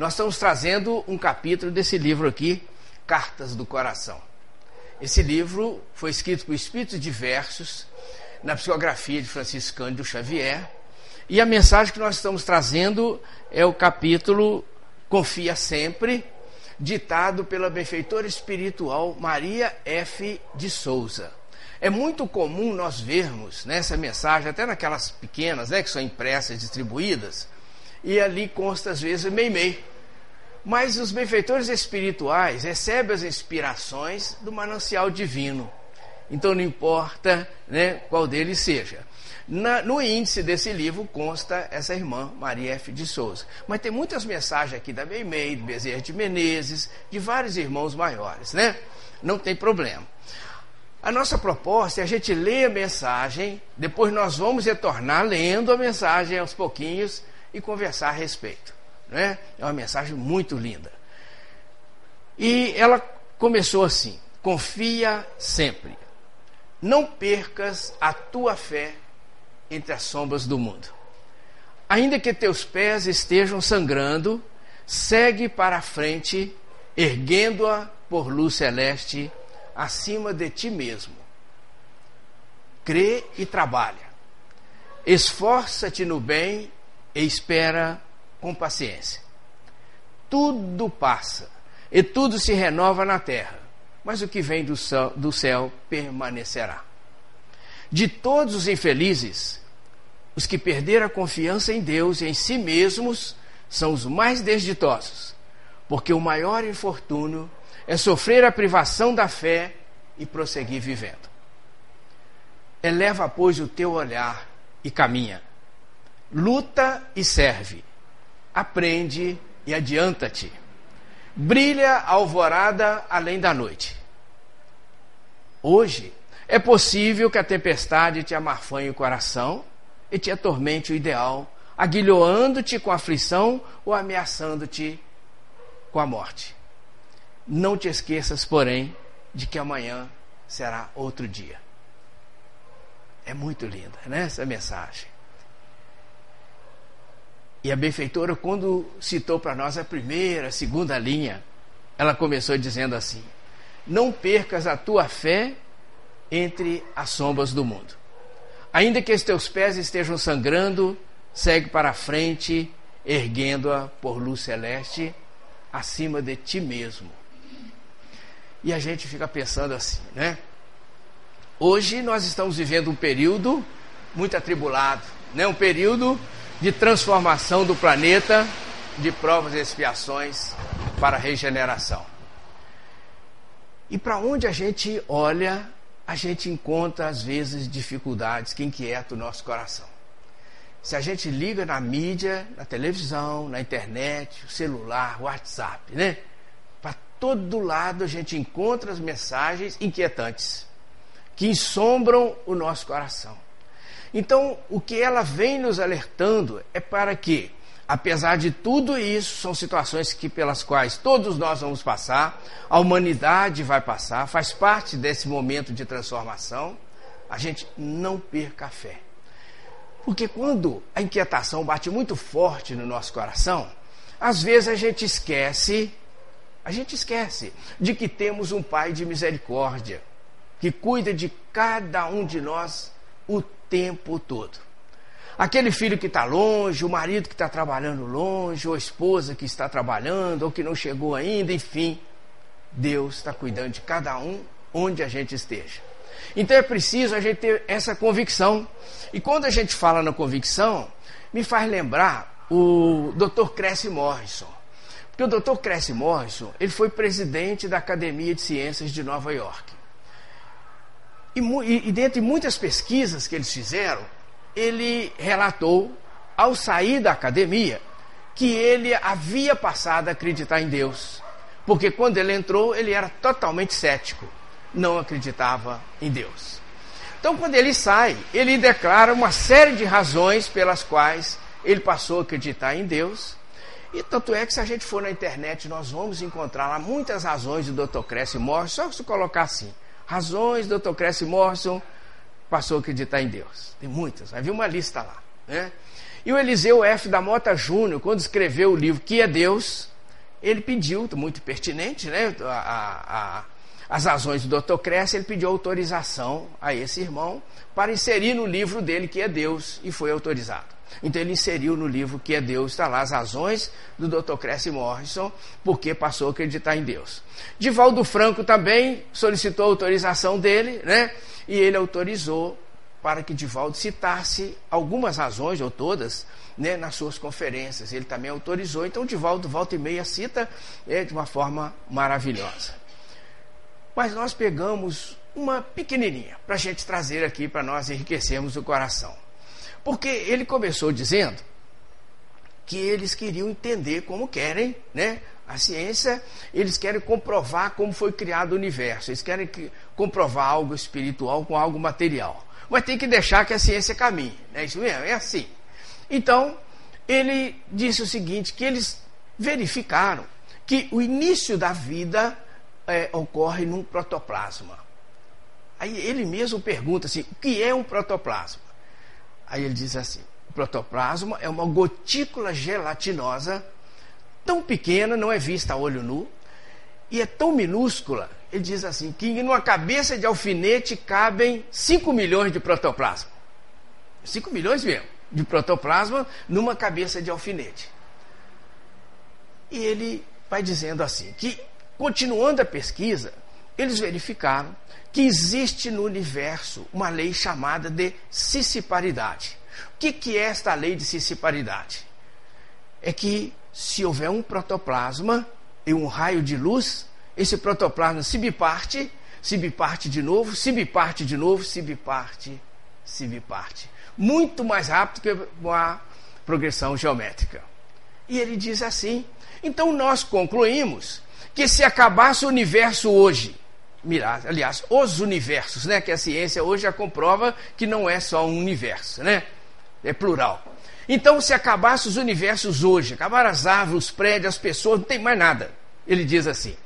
nós estamos trazendo um capítulo desse livro aqui, Cartas do Coração. Esse livro foi escrito por espíritos diversos, na psicografia de Francisco Cândido Xavier, e a mensagem que nós estamos trazendo é o capítulo Confia Sempre, ditado pela benfeitora espiritual Maria F. de Souza. É muito comum nós vermos nessa mensagem, até naquelas pequenas, né, que são impressas, distribuídas, e ali consta às vezes meio-meio. Mas os benfeitores espirituais recebem as inspirações do manancial divino. Então não importa né, qual deles seja. Na, no índice desse livro consta essa irmã, Maria F. de Souza. Mas tem muitas mensagens aqui da Meimei, do Bezerra de Menezes, de vários irmãos maiores, né? Não tem problema. A nossa proposta é a gente ler a mensagem, depois nós vamos retornar lendo a mensagem aos pouquinhos e conversar a respeito. Né? É uma mensagem muito linda. E ela começou assim: confia sempre. Não percas a tua fé entre as sombras do mundo. Ainda que teus pés estejam sangrando, segue para a frente, erguendo-a por luz celeste acima de ti mesmo. Crê e trabalha. Esforça-te no bem e espera com paciência. Tudo passa e tudo se renova na terra, mas o que vem do céu, do céu permanecerá. De todos os infelizes, os que perderam a confiança em Deus e em si mesmos são os mais desditosos, porque o maior infortúnio é sofrer a privação da fé e prosseguir vivendo. Eleva, pois, o teu olhar e caminha. Luta e serve. Aprende e adianta-te. Brilha a alvorada além da noite. Hoje é possível que a tempestade te amarfanhe o coração e te atormente o ideal, aguilhoando-te com aflição ou ameaçando-te com a morte. Não te esqueças, porém, de que amanhã será outro dia. É muito linda, né? Essa mensagem. E a benfeitora, quando citou para nós a primeira, a segunda linha, ela começou dizendo assim: Não percas a tua fé entre as sombras do mundo. Ainda que os teus pés estejam sangrando, segue para a frente, erguendo-a por luz celeste acima de ti mesmo. E a gente fica pensando assim, né? Hoje nós estamos vivendo um período muito atribulado, né? Um período de transformação do planeta, de provas e expiações para regeneração. E para onde a gente olha, a gente encontra às vezes dificuldades que inquietam o nosso coração. Se a gente liga na mídia, na televisão, na internet, o celular, o WhatsApp, né? Para todo lado a gente encontra as mensagens inquietantes que ensombram o nosso coração. Então, o que ela vem nos alertando é para que Apesar de tudo isso, são situações que pelas quais todos nós vamos passar, a humanidade vai passar, faz parte desse momento de transformação. A gente não perca a fé. Porque quando a inquietação bate muito forte no nosso coração, às vezes a gente esquece, a gente esquece de que temos um Pai de misericórdia, que cuida de cada um de nós o tempo todo. Aquele filho que está longe, o marido que está trabalhando longe, ou a esposa que está trabalhando, ou que não chegou ainda, enfim. Deus está cuidando de cada um onde a gente esteja. Então é preciso a gente ter essa convicção. E quando a gente fala na convicção, me faz lembrar o Dr. Cressy Morrison. Porque o Dr. Cressy Morrison, ele foi presidente da Academia de Ciências de Nova York. E, e, e dentre muitas pesquisas que eles fizeram, ele relatou, ao sair da academia, que ele havia passado a acreditar em Deus. Porque quando ele entrou, ele era totalmente cético, não acreditava em Deus. Então, quando ele sai, ele declara uma série de razões pelas quais ele passou a acreditar em Deus. E tanto é que se a gente for na internet, nós vamos encontrar lá muitas razões do Dr. Cressy Morrison, só se colocar assim, razões Dr. Cressy Morrison passou a acreditar em Deus. Tem muitas, vai vir uma lista lá. Né? E o Eliseu F. da Mota Júnior, quando escreveu o livro Que é Deus, ele pediu, muito pertinente, né? A, a, as razões do Dr. Cresce, ele pediu autorização a esse irmão para inserir no livro dele Que é Deus, e foi autorizado. Então ele inseriu no livro Que é Deus, está lá as razões do Dr. Cresce Morrison, porque passou a acreditar em Deus. Divaldo Franco também solicitou autorização dele, né? E ele autorizou para que Divaldo citasse algumas razões, ou todas, né, nas suas conferências. Ele também autorizou, então Divaldo volta e meia cita é, de uma forma maravilhosa. Mas nós pegamos uma pequenininha para a gente trazer aqui para nós enriquecermos o coração. Porque ele começou dizendo que eles queriam entender como querem, né? A ciência, eles querem comprovar como foi criado o universo, eles querem comprovar algo espiritual com algo material. Mas tem que deixar que a ciência caminhe, é isso mesmo? É assim. Então, ele disse o seguinte: que eles verificaram que o início da vida é, ocorre num protoplasma. Aí ele mesmo pergunta assim: o que é um protoplasma? Aí ele diz assim: o protoplasma é uma gotícula gelatinosa, tão pequena, não é vista a olho nu, e é tão minúscula, ele diz assim, que numa cabeça de alfinete cabem 5 milhões de protoplasma. 5 milhões mesmo, de protoplasma numa cabeça de alfinete. E ele vai dizendo assim, que continuando a pesquisa, eles verificaram que existe no universo uma lei chamada de cissiparidade. O que, que é esta lei de cissiparidade? É que se houver um protoplasma e um raio de luz, esse protoplasma se biparte, se biparte de novo, se biparte de novo, se biparte, se biparte. Muito mais rápido que a progressão geométrica. E ele diz assim: então nós concluímos que se acabasse o universo hoje, aliás, os universos, né? Que a ciência hoje já comprova que não é só um universo, né? É plural. Então, se acabasse os universos hoje, acabar as árvores, os prédios, as pessoas, não tem mais nada. Ele diz assim: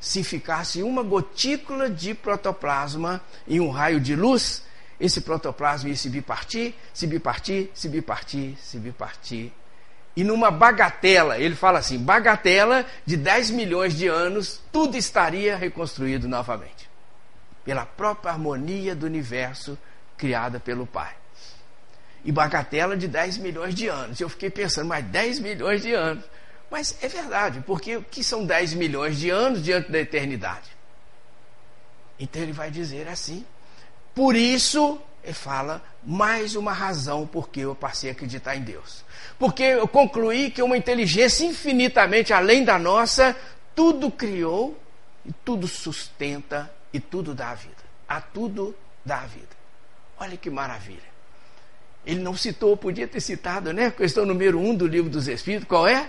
se ficasse uma gotícula de protoplasma em um raio de luz, esse protoplasma ia se bipartir, se bipartir, se bipartir, se bipartir. E numa bagatela, ele fala assim: bagatela de 10 milhões de anos, tudo estaria reconstruído novamente. Pela própria harmonia do universo criada pelo Pai. E bagatela de 10 milhões de anos. Eu fiquei pensando, mas 10 milhões de anos. Mas é verdade, porque o que são 10 milhões de anos diante da eternidade? Então ele vai dizer assim. Por isso, fala, mais uma razão porque eu passei a acreditar em Deus. Porque eu concluí que uma inteligência infinitamente além da nossa, tudo criou e tudo sustenta e tudo dá a vida. A tudo dá a vida. Olha que maravilha. Ele não citou, podia ter citado, né? Questão número um do livro dos Espíritos, qual é?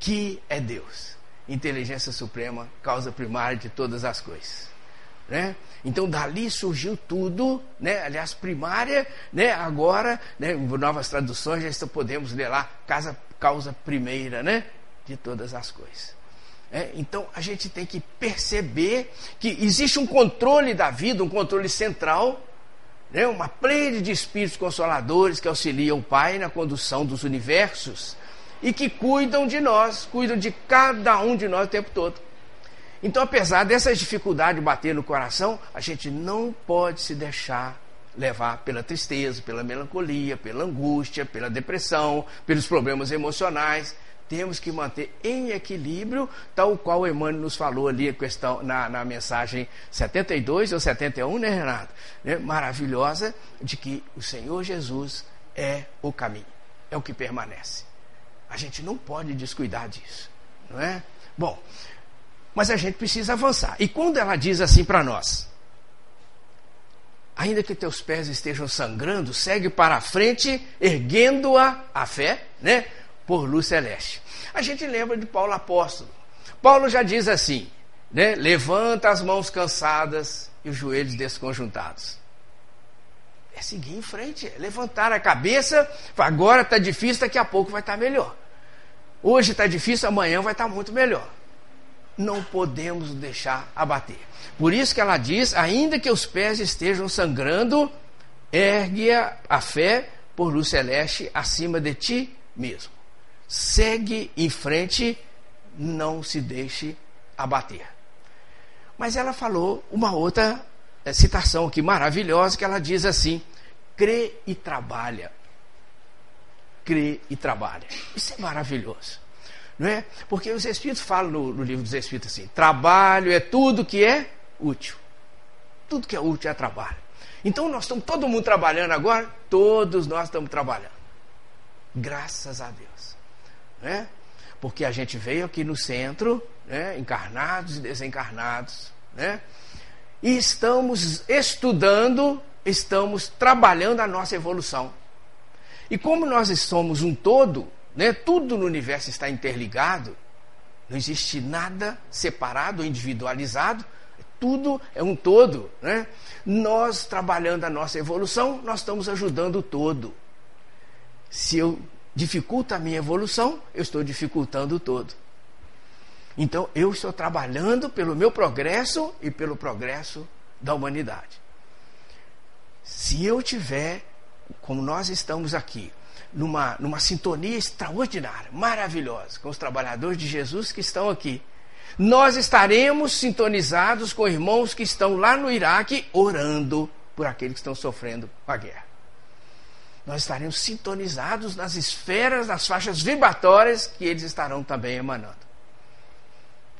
que é Deus. Inteligência suprema, causa primária de todas as coisas. Né? Então dali surgiu tudo, né? aliás, primária, né? agora, né? novas traduções, já podemos ler lá, casa, causa primeira né? de todas as coisas. É, então a gente tem que perceber que existe um controle da vida, um controle central, né? uma plena de espíritos consoladores que auxiliam o Pai na condução dos universos e que cuidam de nós, cuidam de cada um de nós o tempo todo. Então, apesar dessas dificuldades bater no coração, a gente não pode se deixar levar pela tristeza, pela melancolia, pela angústia, pela depressão, pelos problemas emocionais. Temos que manter em equilíbrio, tal qual Emmanuel nos falou ali questão, na, na mensagem 72 ou 71, né, Renato? Né? Maravilhosa, de que o Senhor Jesus é o caminho, é o que permanece. A gente não pode descuidar disso, não é? Bom, mas a gente precisa avançar. E quando ela diz assim para nós, ainda que teus pés estejam sangrando, segue para a frente, erguendo-a a fé, né, por luz celeste. A gente lembra de Paulo apóstolo. Paulo já diz assim, né, levanta as mãos cansadas e os joelhos desconjuntados. É seguir em frente, é levantar a cabeça, agora está difícil, daqui a pouco vai estar tá melhor. Hoje está difícil, amanhã vai estar tá muito melhor. Não podemos deixar abater. Por isso que ela diz: ainda que os pés estejam sangrando, ergue a, a fé por luz celeste acima de ti mesmo. Segue em frente, não se deixe abater. Mas ela falou uma outra é, citação aqui maravilhosa que ela diz assim: crê e trabalha. Crê e trabalha. Isso é maravilhoso. É? Porque os Espíritos falam no, no livro dos Espíritos assim: trabalho é tudo que é útil. Tudo que é útil é trabalho. Então nós estamos todo mundo trabalhando agora, todos nós estamos trabalhando. Graças a Deus. Né? Porque a gente veio aqui no centro, né? encarnados e desencarnados, né? e estamos estudando, estamos trabalhando a nossa evolução. E como nós somos um todo, né? tudo no universo está interligado, não existe nada separado ou individualizado, tudo é um todo. Né? Nós, trabalhando a nossa evolução, nós estamos ajudando o todo. Se eu dificulto a minha evolução, eu estou dificultando o todo. Então, eu estou trabalhando pelo meu progresso e pelo progresso da humanidade. Se eu tiver, como nós estamos aqui, numa, numa sintonia extraordinária, maravilhosa, com os trabalhadores de Jesus que estão aqui, nós estaremos sintonizados com irmãos que estão lá no Iraque orando por aqueles que estão sofrendo com a guerra. Nós estaremos sintonizados nas esferas, nas faixas vibratórias que eles estarão também emanando.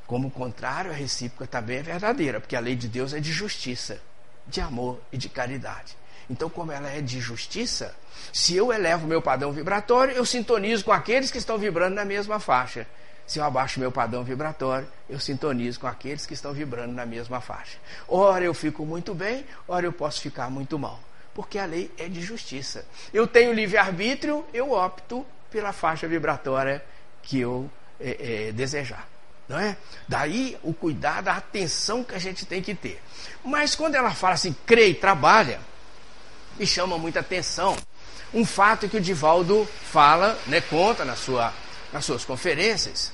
Como o contrário, a recíproca também é verdadeira, porque a lei de Deus é de justiça, de amor e de caridade. Então, como ela é de justiça, se eu elevo meu padrão vibratório, eu sintonizo com aqueles que estão vibrando na mesma faixa. Se eu abaixo meu padrão vibratório, eu sintonizo com aqueles que estão vibrando na mesma faixa. Ora eu fico muito bem, ora eu posso ficar muito mal. Porque a lei é de justiça. Eu tenho livre-arbítrio, eu opto pela faixa vibratória que eu é, é, desejar. Não é? Daí o cuidado, a atenção que a gente tem que ter. Mas quando ela fala assim, crê e trabalha, me chama muita atenção um fato que o Divaldo fala, né, conta na sua, nas suas conferências,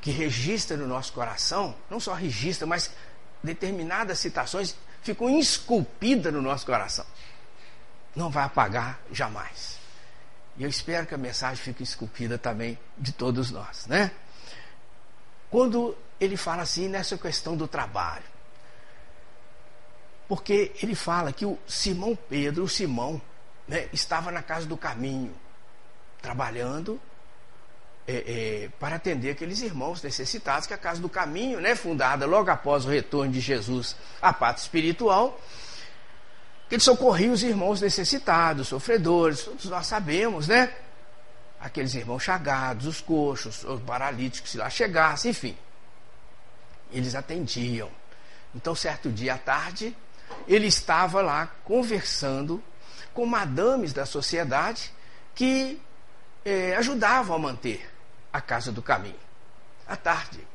que registra no nosso coração, não só registra, mas determinadas citações ficam esculpidas no nosso coração. Não vai apagar jamais. E eu espero que a mensagem fique esculpida também de todos nós, né? Quando ele fala assim nessa questão do trabalho. Porque ele fala que o Simão Pedro, o Simão, né, estava na casa do caminho, trabalhando é, é, para atender aqueles irmãos necessitados, que a Casa do Caminho, né, fundada logo após o retorno de Jesus à pátria espiritual, que ele socorria os irmãos necessitados, sofredores, todos nós sabemos, né? Aqueles irmãos chagados, os coxos, os paralíticos, se lá chegassem, enfim. Eles atendiam. Então, certo dia à tarde, ele estava lá conversando com madames da sociedade que eh, ajudavam a manter a casa do caminho, à tarde.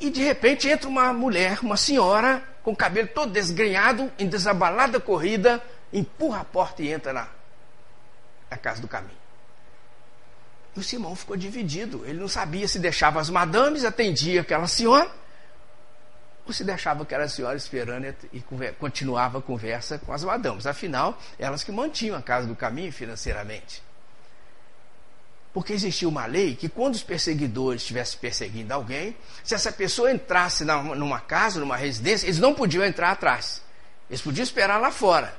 E de repente entra uma mulher, uma senhora, com o cabelo todo desgrenhado, em desabalada corrida, empurra a porta e entra na, na casa do caminho. E o Simão ficou dividido. Ele não sabia se deixava as madames, atendia aquela senhora, se deixava aquela senhora esperando e, continuava a conversa com as madames. Afinal, elas que mantinham a casa do caminho financeiramente. Porque existia uma lei que quando os perseguidores estivessem perseguindo alguém, se essa pessoa entrasse numa casa, numa residência, eles não podiam entrar atrás. Eles podiam esperar lá fora,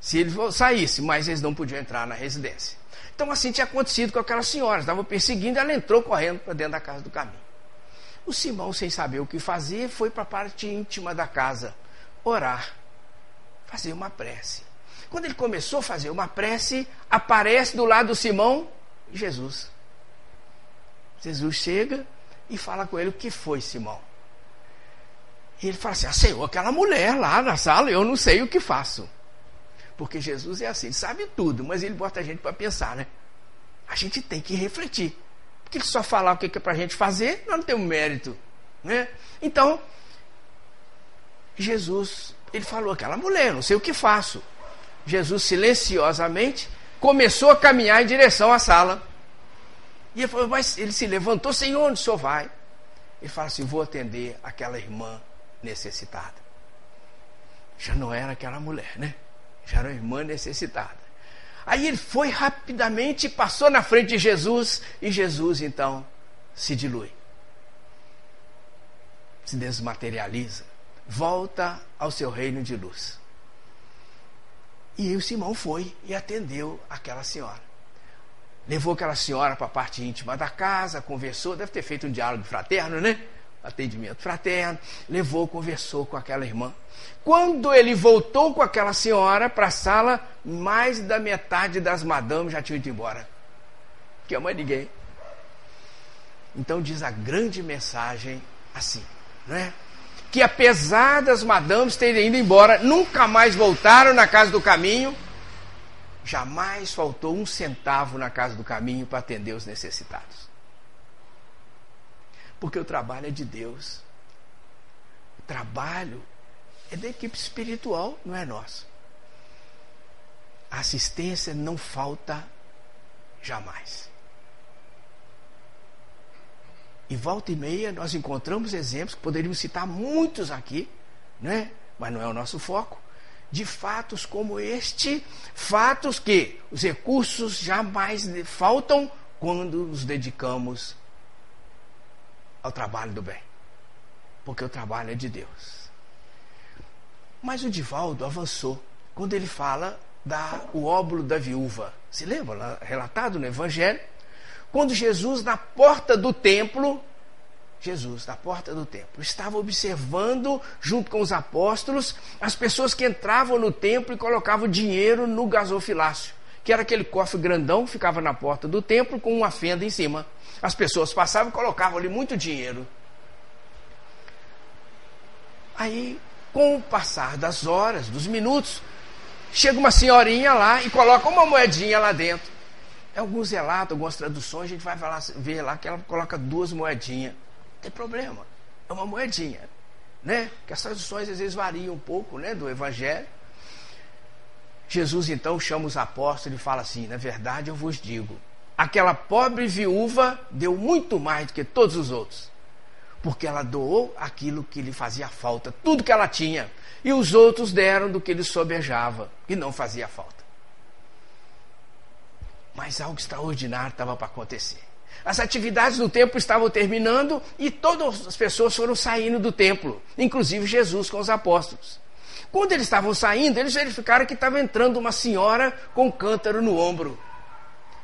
se ele saísse, mas eles não podiam entrar na residência. Então assim tinha acontecido com aquela senhora, estava perseguindo, ela entrou correndo para dentro da casa do caminho. O Simão, sem saber o que fazer, foi para a parte íntima da casa orar, fazer uma prece. Quando ele começou a fazer uma prece, aparece do lado do Simão Jesus. Jesus chega e fala com ele o que foi, Simão. E ele fala assim: ah, Senhor, aquela mulher lá na sala, eu não sei o que faço. Porque Jesus é assim, ele sabe tudo, mas ele bota a gente para pensar, né? A gente tem que refletir. Porque ele só falar o que é para a gente fazer, nós não temos mérito. Né? Então, Jesus, ele falou: aquela mulher, não sei o que faço. Jesus silenciosamente começou a caminhar em direção à sala. E ele, falou, mas ele se levantou, Senhor, onde o senhor vai? Ele fala assim: vou atender aquela irmã necessitada. Já não era aquela mulher, né? Já era uma irmã necessitada. Aí ele foi rapidamente, passou na frente de Jesus e Jesus então se dilui, se desmaterializa, volta ao seu reino de luz. E o Simão foi e atendeu aquela senhora. Levou aquela senhora para a parte íntima da casa, conversou, deve ter feito um diálogo fraterno, né? Atendimento fraterno. Levou, conversou com aquela irmã. Quando ele voltou com aquela senhora para a sala, mais da metade das madames já tinham ido embora. Que ama ninguém. Então diz a grande mensagem assim, não é? Que apesar das madames terem ido embora, nunca mais voltaram na casa do caminho, jamais faltou um centavo na casa do caminho para atender os necessitados. Porque o trabalho é de Deus. O trabalho é da equipe espiritual, não é nosso. A assistência não falta jamais. E volta e meia nós encontramos exemplos, que poderíamos citar muitos aqui, né? mas não é o nosso foco, de fatos como este, fatos que os recursos jamais faltam quando nos dedicamos ao trabalho do bem. Porque o trabalho é de Deus. Mas o Divaldo avançou quando ele fala da o óbolo da viúva. Se lembra, relatado no Evangelho? Quando Jesus, na porta do templo, Jesus, na porta do templo, estava observando, junto com os apóstolos, as pessoas que entravam no templo e colocavam dinheiro no gasofilácio, que era aquele cofre grandão que ficava na porta do templo com uma fenda em cima. As pessoas passavam e colocavam ali muito dinheiro. Aí, com o passar das horas, dos minutos, chega uma senhorinha lá e coloca uma moedinha lá dentro. Em alguns relatos, algumas traduções, a gente vai ver lá que ela coloca duas moedinhas. Não tem problema. É uma moedinha. Né? Que as traduções às vezes variam um pouco né, do Evangelho. Jesus então chama os apóstolos e fala assim: Na verdade eu vos digo, aquela pobre viúva deu muito mais do que todos os outros, porque ela doou aquilo que lhe fazia falta, tudo que ela tinha, e os outros deram do que lhe sobejava, e não fazia falta. Mas algo extraordinário estava para acontecer. As atividades do templo estavam terminando e todas as pessoas foram saindo do templo, inclusive Jesus com os apóstolos. Quando eles estavam saindo, eles verificaram que estava entrando uma senhora com um cântaro no ombro.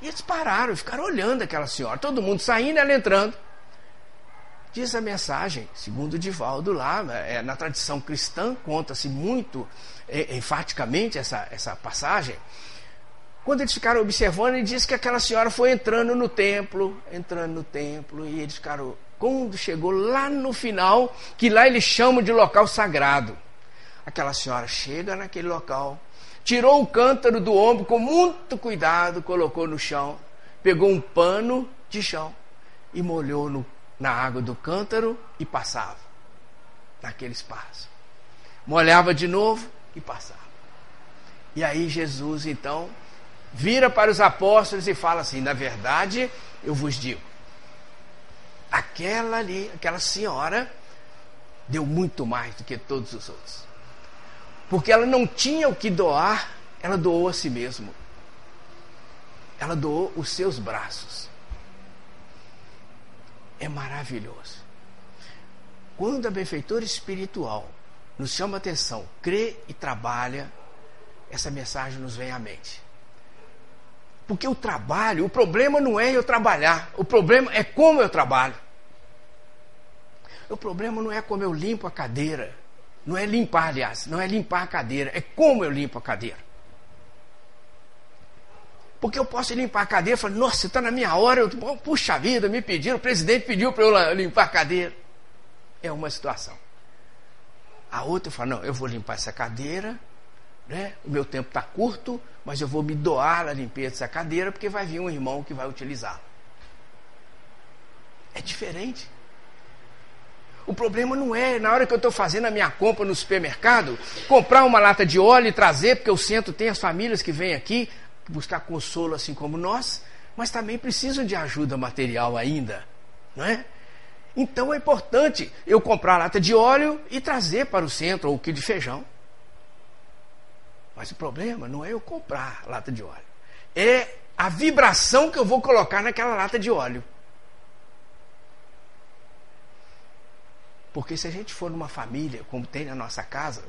E eles pararam ficaram olhando aquela senhora. Todo mundo saindo e ela entrando. Diz a mensagem, segundo Divaldo lá, é, na tradição cristã, conta-se muito é, enfaticamente essa, essa passagem. Quando eles ficaram observando, ele disse que aquela senhora foi entrando no templo, entrando no templo, e eles ficaram. Quando chegou lá no final, que lá eles chamam de local sagrado. Aquela senhora chega naquele local, tirou o cântaro do ombro com muito cuidado, colocou no chão, pegou um pano de chão e molhou no, na água do cântaro e passava naquele espaço. Molhava de novo e passava. E aí Jesus então vira para os apóstolos e fala assim: na verdade, eu vos digo, aquela ali, aquela senhora, deu muito mais do que todos os outros porque ela não tinha o que doar, ela doou a si mesma. Ela doou os seus braços. É maravilhoso. Quando a benfeitora espiritual nos chama atenção, crê e trabalha, essa mensagem nos vem à mente. Porque o trabalho, o problema não é eu trabalhar, o problema é como eu trabalho. O problema não é como eu limpo a cadeira, não é limpar, aliás, não é limpar a cadeira, é como eu limpo a cadeira. Porque eu posso limpar a cadeira e falar, nossa, está na minha hora, eu, puxa vida, me pediram, o presidente pediu para eu limpar a cadeira. É uma situação. A outra fala, não, eu vou limpar essa cadeira, né? o meu tempo está curto, mas eu vou me doar na limpeza dessa cadeira, porque vai vir um irmão que vai utilizá-la. É diferente. O problema não é, na hora que eu estou fazendo a minha compra no supermercado, comprar uma lata de óleo e trazer, porque o centro tem as famílias que vêm aqui buscar consolo assim como nós, mas também precisam de ajuda material ainda, não é? Então é importante eu comprar lata de óleo e trazer para o centro ou o quilo de feijão. Mas o problema não é eu comprar lata de óleo, é a vibração que eu vou colocar naquela lata de óleo. Porque se a gente for numa família, como tem na nossa casa,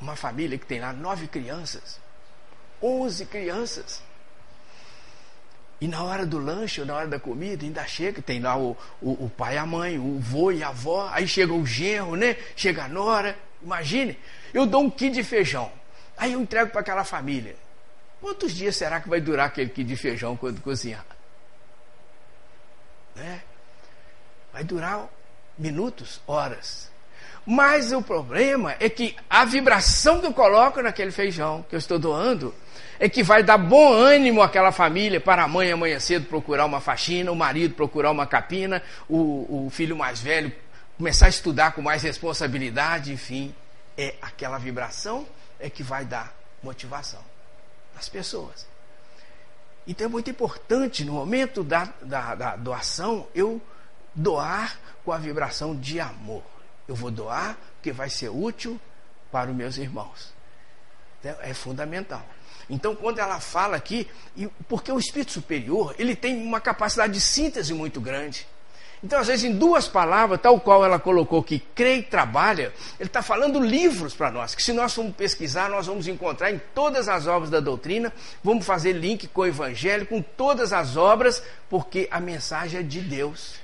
uma família que tem lá nove crianças, onze crianças, e na hora do lanche ou na hora da comida, ainda chega, tem lá o, o, o pai a mãe, o vô e a avó, aí chega o genro, né? Chega a nora. Imagine, eu dou um quilo de feijão. Aí eu entrego para aquela família. Quantos dias será que vai durar aquele quilo de feijão quando cozinhar? Né? Vai durar minutos, horas. Mas o problema é que a vibração que eu coloco naquele feijão que eu estou doando é que vai dar bom ânimo àquela família para a mãe amanhã cedo procurar uma faxina, o marido procurar uma capina, o, o filho mais velho começar a estudar com mais responsabilidade, enfim. É aquela vibração é que vai dar motivação às pessoas. Então é muito importante no momento da, da, da doação eu doar com a vibração de amor. Eu vou doar porque vai ser útil para os meus irmãos. Então, é fundamental. Então, quando ela fala aqui, porque o espírito superior, ele tem uma capacidade de síntese muito grande. Então, às vezes, em duas palavras, tal qual ela colocou que crê e trabalha, ele está falando livros para nós, que se nós formos pesquisar, nós vamos encontrar em todas as obras da doutrina, vamos fazer link com o evangelho, com todas as obras, porque a mensagem é de Deus.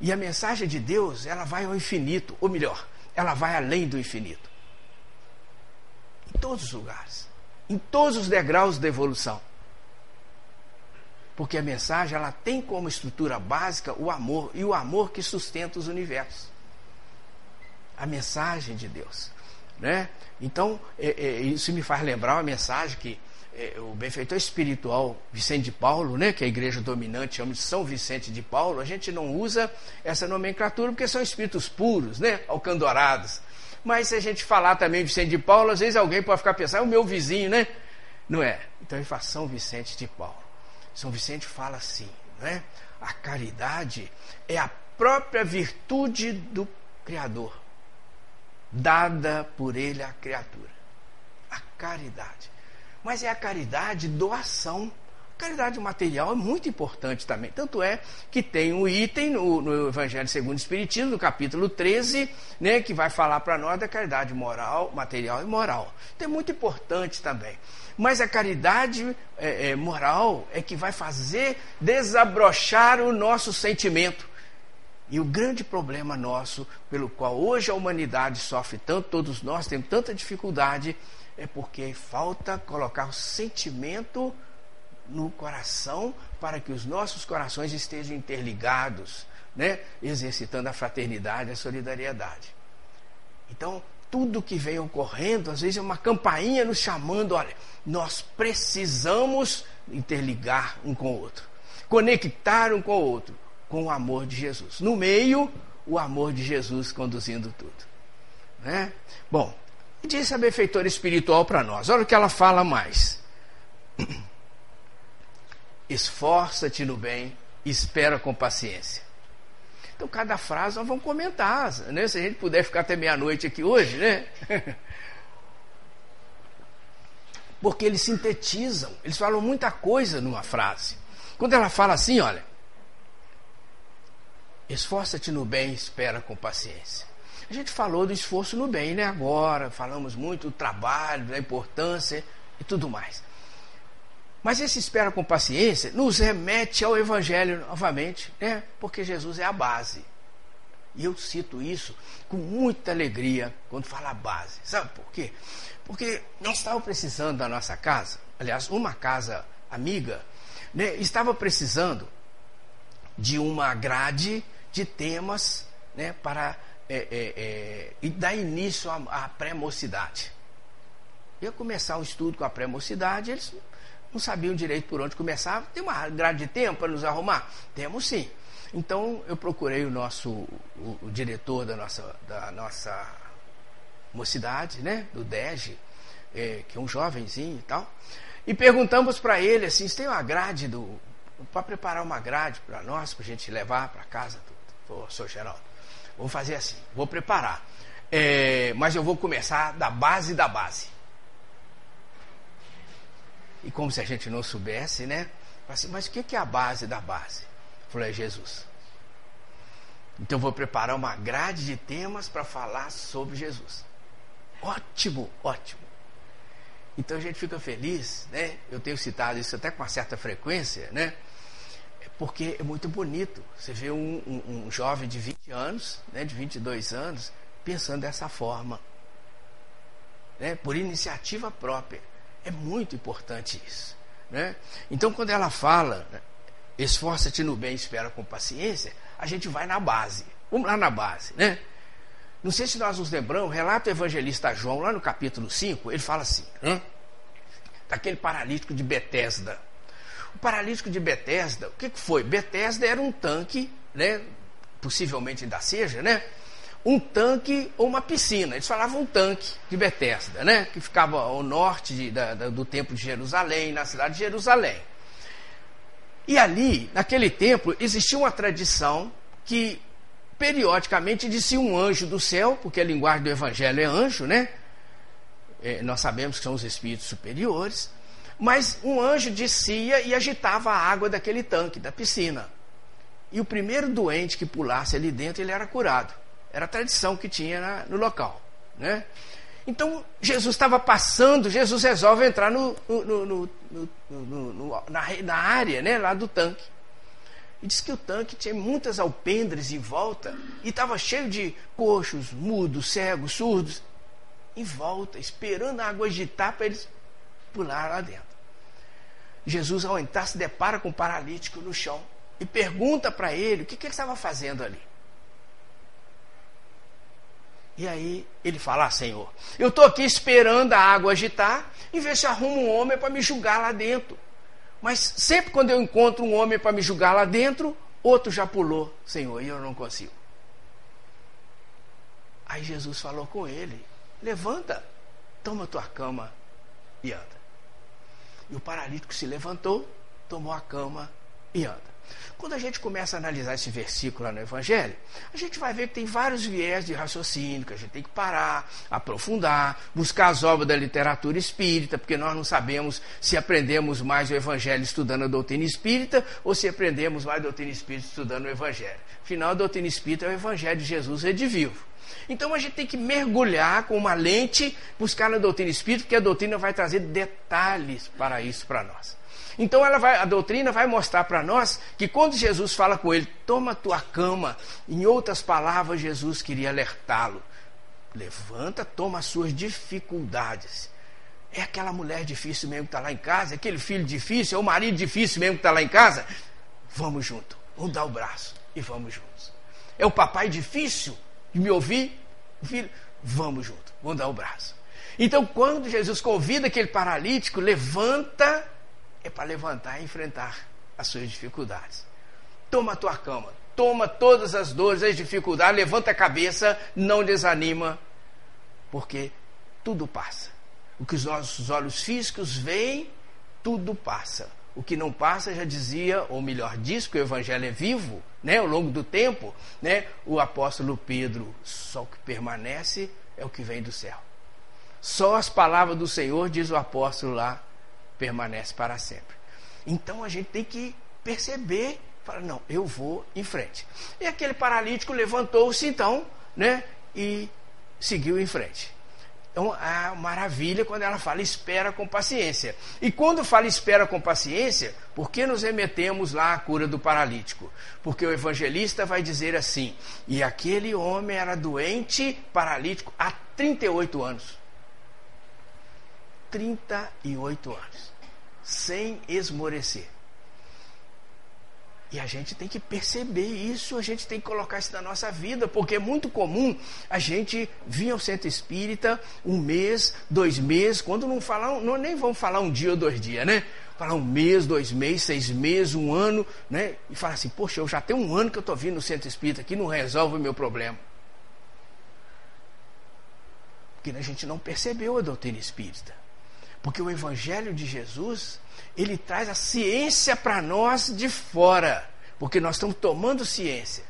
E a mensagem de Deus, ela vai ao infinito, ou melhor, ela vai além do infinito. Em todos os lugares em todos os degraus da evolução. Porque a mensagem ela tem como estrutura básica o amor e o amor que sustenta os universos. A mensagem de Deus, né? Então é, é, isso me faz lembrar uma mensagem que o benfeitor espiritual Vicente de Paulo, né, que é a igreja dominante chama de São Vicente de Paulo, a gente não usa essa nomenclatura porque são espíritos puros, né, alcandorados. Mas se a gente falar também Vicente de Paulo, às vezes alguém pode ficar pensando, é o meu vizinho, né? Não é. Então ele fala São Vicente de Paulo. São Vicente fala assim, né? A caridade é a própria virtude do Criador, dada por ele à criatura. A caridade. Mas é a caridade doação Caridade material é muito importante também. Tanto é que tem um item no, no Evangelho segundo o Espiritismo, no capítulo 13, né, que vai falar para nós da caridade moral, material e moral. Então é muito importante também. Mas a caridade é, é, moral é que vai fazer desabrochar o nosso sentimento. E o grande problema nosso, pelo qual hoje a humanidade sofre tanto, todos nós temos tanta dificuldade, é porque falta colocar o sentimento no coração para que os nossos corações estejam interligados, né? exercitando a fraternidade, a solidariedade. Então, tudo que vem ocorrendo, às vezes é uma campainha nos chamando, olha, nós precisamos interligar um com o outro, conectar um com o outro, com o amor de Jesus. No meio, o amor de Jesus conduzindo tudo. Né? Bom, disse a benfeitora espiritual para nós, olha o que ela fala mais. esforça-te no bem, espera com paciência. Então, cada frase nós vamos comentar, né? Se a gente puder ficar até meia-noite aqui hoje, né? Porque eles sintetizam, eles falam muita coisa numa frase. Quando ela fala assim, olha, esforça-te no bem, espera com paciência. A gente falou do esforço no bem, né? Agora, falamos muito do trabalho, da importância e tudo mais. Mas esse espera com paciência nos remete ao Evangelho novamente, né? porque Jesus é a base. E eu cito isso com muita alegria quando falo a base. Sabe por quê? Porque nós estávamos precisando da nossa casa, aliás, uma casa amiga, né, estava precisando de uma grade de temas né, para é, é, é, dar início à, à pré-mocidade. Ia começar o estudo com a pré-mocidade, eles não sabiam direito por onde começar. Tem uma grade de tempo para nos arrumar? Temos sim. Então eu procurei o nosso o, o diretor da nossa, da nossa mocidade, né, do DEG, é, que é um jovenzinho e tal, e perguntamos para ele assim, se tem uma grade do para preparar uma grade para nós, para a gente levar para casa, Pô, senhor Geraldo, vamos fazer assim, vou preparar, é, mas eu vou começar da base da base. E como se a gente não soubesse, né? Assim, mas o que é a base da base? Falou, é Jesus. Então vou preparar uma grade de temas para falar sobre Jesus. Ótimo, ótimo. Então a gente fica feliz, né? Eu tenho citado isso até com uma certa frequência, né? Porque é muito bonito. Você vê um, um, um jovem de 20 anos, né, de 22 anos, pensando dessa forma. Né? Por iniciativa própria. É muito importante isso. Né? Então, quando ela fala, né, esforça-te no bem, espera com paciência, a gente vai na base. Vamos lá na base, né? Não sei se nós nos lembramos, relata o evangelista João, lá no capítulo 5, ele fala assim, né? daquele paralítico de Betesda. O paralítico de Betesda, o que, que foi? Betesda era um tanque, né? possivelmente ainda seja, né? um tanque ou uma piscina. Eles falavam um tanque de Betesda, né? que ficava ao norte de, da, da, do templo de Jerusalém, na cidade de Jerusalém. E ali, naquele templo, existia uma tradição que periodicamente dizia um anjo do céu, porque a linguagem do evangelho é anjo, né? É, nós sabemos que são os espíritos superiores, mas um anjo descia e agitava a água daquele tanque, da piscina. E o primeiro doente que pulasse ali dentro, ele era curado. Era a tradição que tinha na, no local, né? Então, Jesus estava passando, Jesus resolve entrar no, no, no, na, na, área né, lá do tanque. E diz que o tanque tinha muitas alpendres em volta e estava cheio de coxos, mudos, cegos, surdos, em volta, esperando a água agitar para eles pular lá dentro. Jesus, ao entrar, se depara com um paralítico no chão e pergunta para ele o que, que ele estava fazendo ali. E aí ele fala: ah, Senhor, eu estou aqui esperando a água agitar e ver se arrumo um homem para me julgar lá dentro. Mas sempre quando eu encontro um homem para me julgar lá dentro, outro já pulou, Senhor, e eu não consigo. Aí Jesus falou com ele: Levanta, toma tua cama e anda. E o paralítico se levantou, tomou a cama e anda. Quando a gente começa a analisar esse versículo lá no Evangelho, a gente vai ver que tem vários viés de raciocínio, que a gente tem que parar, aprofundar, buscar as obras da literatura espírita, porque nós não sabemos se aprendemos mais o Evangelho estudando a doutrina espírita ou se aprendemos mais a doutrina espírita estudando o Evangelho. Afinal, a doutrina espírita é o Evangelho de Jesus redivivo. Então a gente tem que mergulhar com uma lente, buscar na doutrina espírita, porque a doutrina vai trazer detalhes para isso para nós. Então vai, a doutrina vai mostrar para nós que quando Jesus fala com ele, toma tua cama, em outras palavras, Jesus queria alertá-lo. Levanta, toma as suas dificuldades. É aquela mulher difícil mesmo que está lá em casa, é aquele filho difícil, é o marido difícil mesmo que está lá em casa. Vamos junto, vamos dar o braço e vamos juntos. É o papai difícil de me ouvir, filho, vamos junto, vamos dar o braço. Então, quando Jesus convida aquele paralítico, levanta é para levantar e enfrentar as suas dificuldades. Toma a tua cama, toma todas as dores, as dificuldades, levanta a cabeça, não desanima, porque tudo passa. O que os nossos olhos físicos veem, tudo passa. O que não passa, já dizia, ou melhor, diz que o Evangelho é vivo, né, ao longo do tempo, né, o apóstolo Pedro, só o que permanece é o que vem do céu. Só as palavras do Senhor, diz o apóstolo lá, permanece para sempre. Então a gente tem que perceber, falar, não, eu vou em frente. E aquele paralítico levantou-se então, né, e seguiu em frente. Então, a maravilha quando ela fala espera com paciência. E quando fala espera com paciência, por que nos remetemos lá à cura do paralítico? Porque o evangelista vai dizer assim: e aquele homem era doente, paralítico, há 38 anos. 38 anos, sem esmorecer. E a gente tem que perceber isso, a gente tem que colocar isso na nossa vida, porque é muito comum a gente vir ao centro espírita um mês, dois meses, quando não falar, não, nem vamos falar um dia ou dois dias, né? Falar um mês, dois meses, seis meses, um ano, né? E falar assim, poxa, eu já tenho um ano que eu estou vindo no centro espírita aqui, não resolve o meu problema. Porque a gente não percebeu a doutrina espírita. Porque o Evangelho de Jesus, ele traz a ciência para nós de fora. Porque nós estamos tomando ciência.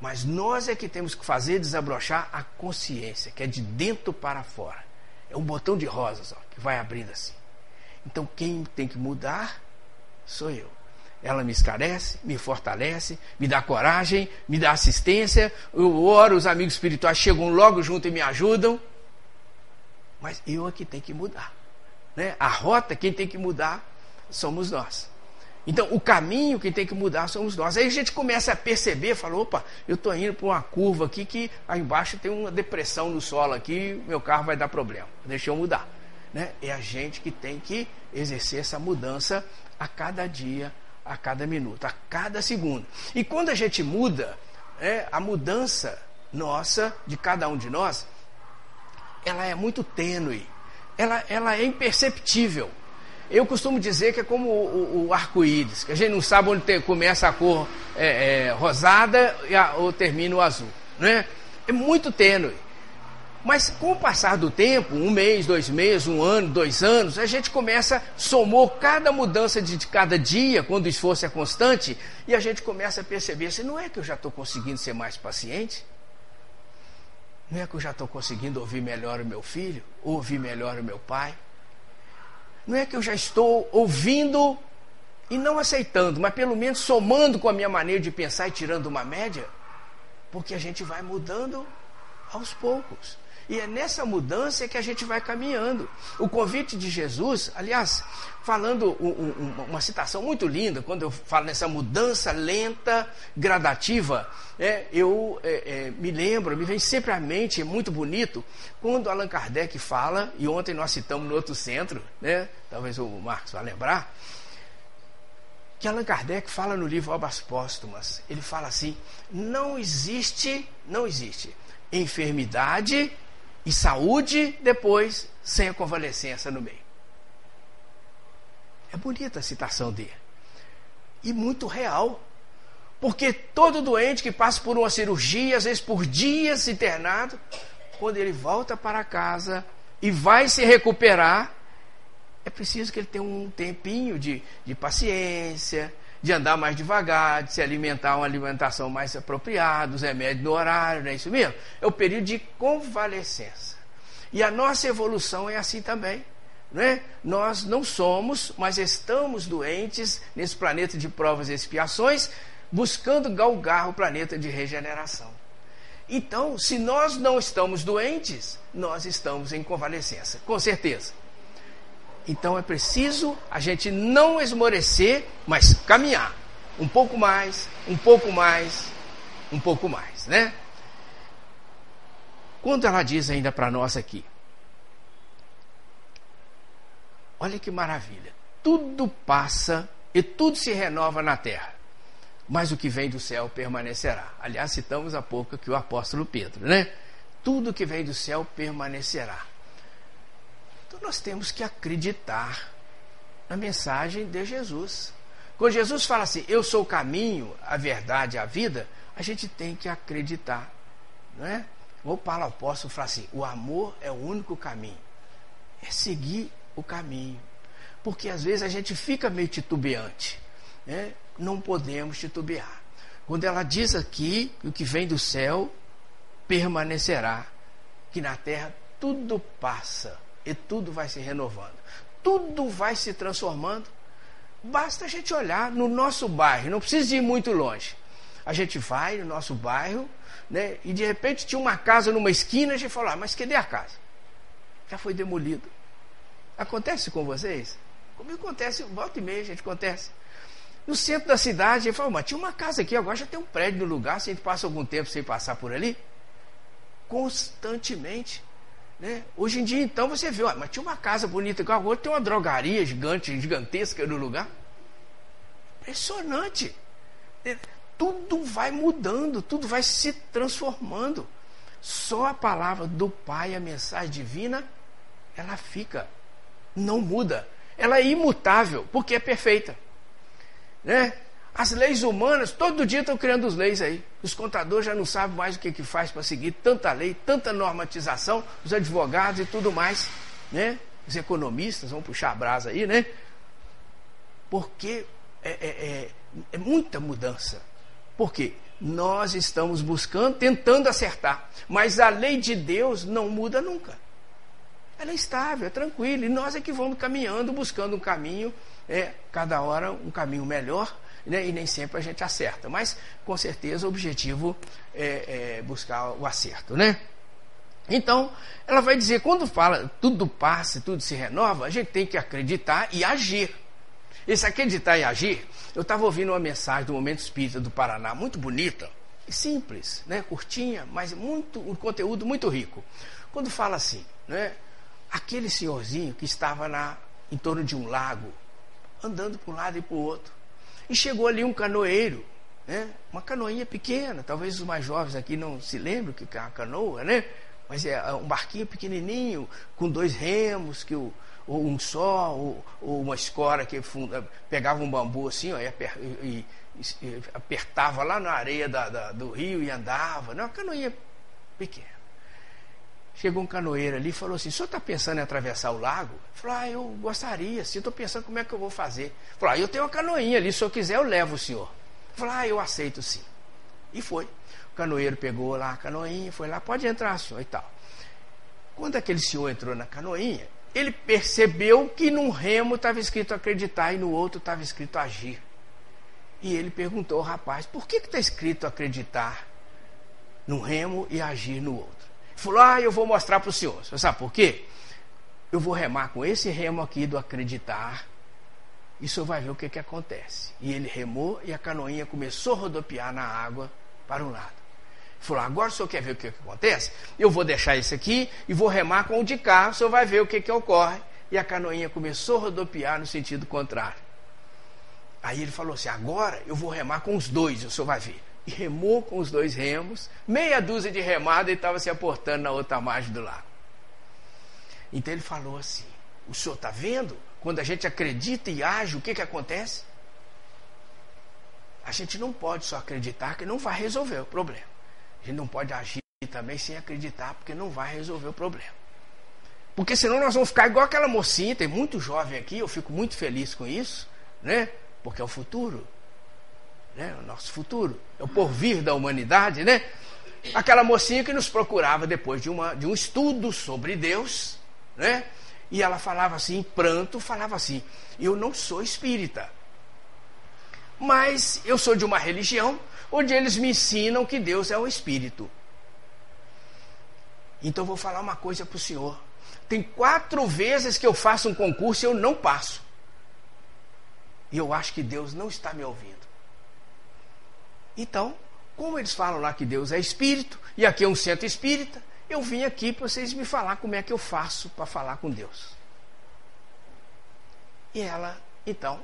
Mas nós é que temos que fazer desabrochar a consciência, que é de dentro para fora. É um botão de rosas ó, que vai abrindo assim. Então quem tem que mudar sou eu. Ela me esclarece, me fortalece, me dá coragem, me dá assistência. Eu oro, os amigos espirituais chegam logo junto e me ajudam. Mas eu é tenho que mudar. Né? A rota, quem tem que mudar somos nós. Então, o caminho quem tem que mudar somos nós. Aí a gente começa a perceber, fala, opa, eu estou indo para uma curva aqui que aí embaixo tem uma depressão no solo aqui, meu carro vai dar problema. Deixa eu mudar. Né? É a gente que tem que exercer essa mudança a cada dia, a cada minuto, a cada segundo. E quando a gente muda, é, a mudança nossa, de cada um de nós, ela é muito tênue, ela, ela é imperceptível. Eu costumo dizer que é como o, o, o arco-íris, que a gente não sabe onde tem, começa a cor é, é, rosada a, ou termina o azul. Né? É muito tênue. Mas com o passar do tempo, um mês, dois meses, um ano, dois anos, a gente começa, somou cada mudança de, de cada dia, quando o esforço é constante, e a gente começa a perceber assim, não é que eu já estou conseguindo ser mais paciente? Não é que eu já estou conseguindo ouvir melhor o meu filho, ouvir melhor o meu pai? Não é que eu já estou ouvindo e não aceitando, mas pelo menos somando com a minha maneira de pensar e tirando uma média? Porque a gente vai mudando aos poucos. E é nessa mudança que a gente vai caminhando. O convite de Jesus, aliás, falando um, um, uma citação muito linda, quando eu falo nessa mudança lenta, gradativa, é, eu é, é, me lembro, me vem sempre à mente, é muito bonito, quando Allan Kardec fala, e ontem nós citamos no outro centro, né, talvez o Marcos vá lembrar, que Allan Kardec fala no livro Obras Póstumas, ele fala assim: não existe, não existe enfermidade e saúde depois sem a convalescença no meio. É bonita a citação dele. E muito real. Porque todo doente que passa por uma cirurgia, às vezes por dias internado, quando ele volta para casa e vai se recuperar, é preciso que ele tenha um tempinho de, de paciência, de andar mais devagar, de se alimentar uma alimentação mais apropriada, os remédios no horário, não é isso mesmo? É o período de convalescença. E a nossa evolução é assim também. Não é? Nós não somos, mas estamos doentes nesse planeta de provas e expiações, buscando galgar o planeta de regeneração. Então, se nós não estamos doentes, nós estamos em convalescença, com certeza. Então é preciso a gente não esmorecer, mas caminhar. Um pouco mais, um pouco mais, um pouco mais, né? Quando ela diz ainda para nós aqui, olha que maravilha, tudo passa e tudo se renova na terra, mas o que vem do céu permanecerá. Aliás, citamos há pouco aqui o apóstolo Pedro, né? Tudo que vem do céu permanecerá. Nós temos que acreditar na mensagem de Jesus. Quando Jesus fala assim, eu sou o caminho, a verdade, a vida, a gente tem que acreditar. Não é? O Paulo Apóstolo fala assim: o amor é o único caminho. É seguir o caminho. Porque às vezes a gente fica meio titubeante. Né? Não podemos titubear. Quando ela diz aqui o que vem do céu permanecerá, que na terra tudo passa, e tudo vai se renovando. Tudo vai se transformando. Basta a gente olhar no nosso bairro, não precisa ir muito longe. A gente vai no nosso bairro, né, e de repente tinha uma casa numa esquina, a gente fala, ah, mas cadê a casa? Já foi demolido. Acontece com vocês? Comigo acontece, volta e meia, gente acontece. No centro da cidade, a gente fala, mas tinha uma casa aqui, agora já tem um prédio no lugar, se a gente passa algum tempo sem passar por ali. Constantemente. Né? Hoje em dia, então, você vê, mas tinha uma casa bonita igual a outra, tem uma drogaria gigante, gigantesca no lugar. Impressionante. É, tudo vai mudando, tudo vai se transformando. Só a palavra do Pai, a mensagem divina, ela fica, não muda. Ela é imutável, porque é perfeita. Né? As leis humanas, todo dia estão criando as leis aí. Os contadores já não sabem mais o que, que faz para seguir tanta lei, tanta normatização, os advogados e tudo mais, né? Os economistas vão puxar a brasa aí, né? Porque é, é, é, é muita mudança. Porque nós estamos buscando, tentando acertar. Mas a lei de Deus não muda nunca. Ela é estável, é tranquila. E nós é que vamos caminhando, buscando um caminho, é, cada hora um caminho melhor, né? e nem sempre a gente acerta. Mas, com certeza, o objetivo é, é buscar o acerto, né? Então, ela vai dizer, quando fala tudo passa, tudo se renova, a gente tem que acreditar e agir. Esse acreditar e agir, eu estava ouvindo uma mensagem do Momento Espírita do Paraná, muito bonita, e simples, né? curtinha, mas muito, um conteúdo muito rico. Quando fala assim, né? aquele senhorzinho que estava na, em torno de um lago, andando para um lado e para o outro, e chegou ali um canoeiro, né? uma canoinha pequena, talvez os mais jovens aqui não se lembrem o que é uma canoa, né? mas é um barquinho pequenininho, com dois remos, que o, ou um só, ou, ou uma escora que funda, pegava um bambu assim, ó, e, e, e, apertava lá na areia da, da, do rio e andava. Não, uma canoinha pequena. Chegou um canoeiro ali e falou assim: o senhor está pensando em atravessar o lago? Falou: ah, eu gostaria, sim, estou pensando como é que eu vou fazer. Falou: ah, eu tenho uma canoinha ali, se eu quiser eu levo o senhor. Falou: ah, eu aceito sim. E foi. O canoeiro pegou lá a canoinha, foi lá, pode entrar, senhor, e tal. Quando aquele senhor entrou na canoinha, ele percebeu que num remo estava escrito acreditar e no outro estava escrito agir. E ele perguntou ao rapaz: por que está escrito acreditar num remo e agir no outro? Ele falou: ah, eu vou mostrar para o senhor. Você sabe por quê? Eu vou remar com esse remo aqui do acreditar e o senhor vai ver o que, que acontece. E ele remou e a canoinha começou a rodopiar na água para um lado. Falou, agora o senhor quer ver o que, que acontece? Eu vou deixar esse aqui e vou remar com o de cá, o senhor vai ver o que, que ocorre. E a canoinha começou a rodopiar no sentido contrário. Aí ele falou assim: agora eu vou remar com os dois, o senhor vai ver. E remou com os dois remos, meia dúzia de remada e estava se aportando na outra margem do lago. Então ele falou assim: o senhor está vendo? Quando a gente acredita e age, o que, que acontece? A gente não pode só acreditar que não vai resolver o problema. A gente não pode agir também sem acreditar, porque não vai resolver o problema. Porque senão nós vamos ficar igual aquela mocinha, tem muito jovem aqui, eu fico muito feliz com isso, né? Porque é o futuro. Né? O nosso futuro. É o porvir da humanidade, né? Aquela mocinha que nos procurava depois de, uma, de um estudo sobre Deus, né? E ela falava assim, em pranto, falava assim: Eu não sou espírita, mas eu sou de uma religião onde eles me ensinam que Deus é o Espírito. Então vou falar uma coisa para o senhor. Tem quatro vezes que eu faço um concurso e eu não passo. E eu acho que Deus não está me ouvindo. Então, como eles falam lá que Deus é espírito, e aqui é um centro espírita, eu vim aqui para vocês me falar como é que eu faço para falar com Deus. E ela, então,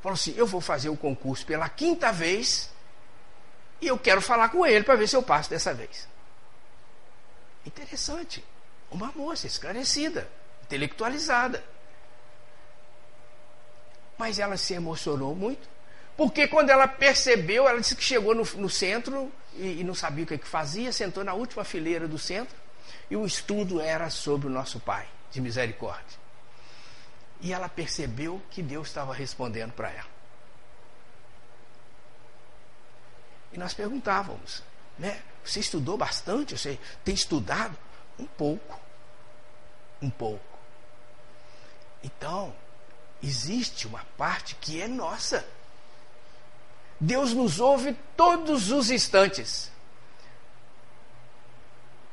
falou assim: eu vou fazer o concurso pela quinta vez e eu quero falar com ele para ver se eu passo dessa vez. Interessante. Uma moça esclarecida, intelectualizada. Mas ela se emocionou muito. Porque quando ela percebeu, ela disse que chegou no, no centro e, e, não sabia o que, que fazia, sentou na última fileira do centro e o estudo era sobre o nosso Pai de misericórdia. E ela percebeu que Deus estava respondendo para ela. E nós perguntávamos, né? Você estudou bastante? Você tem estudado? Um pouco. Um pouco. Então, existe uma parte que é nossa. Deus nos ouve todos os instantes.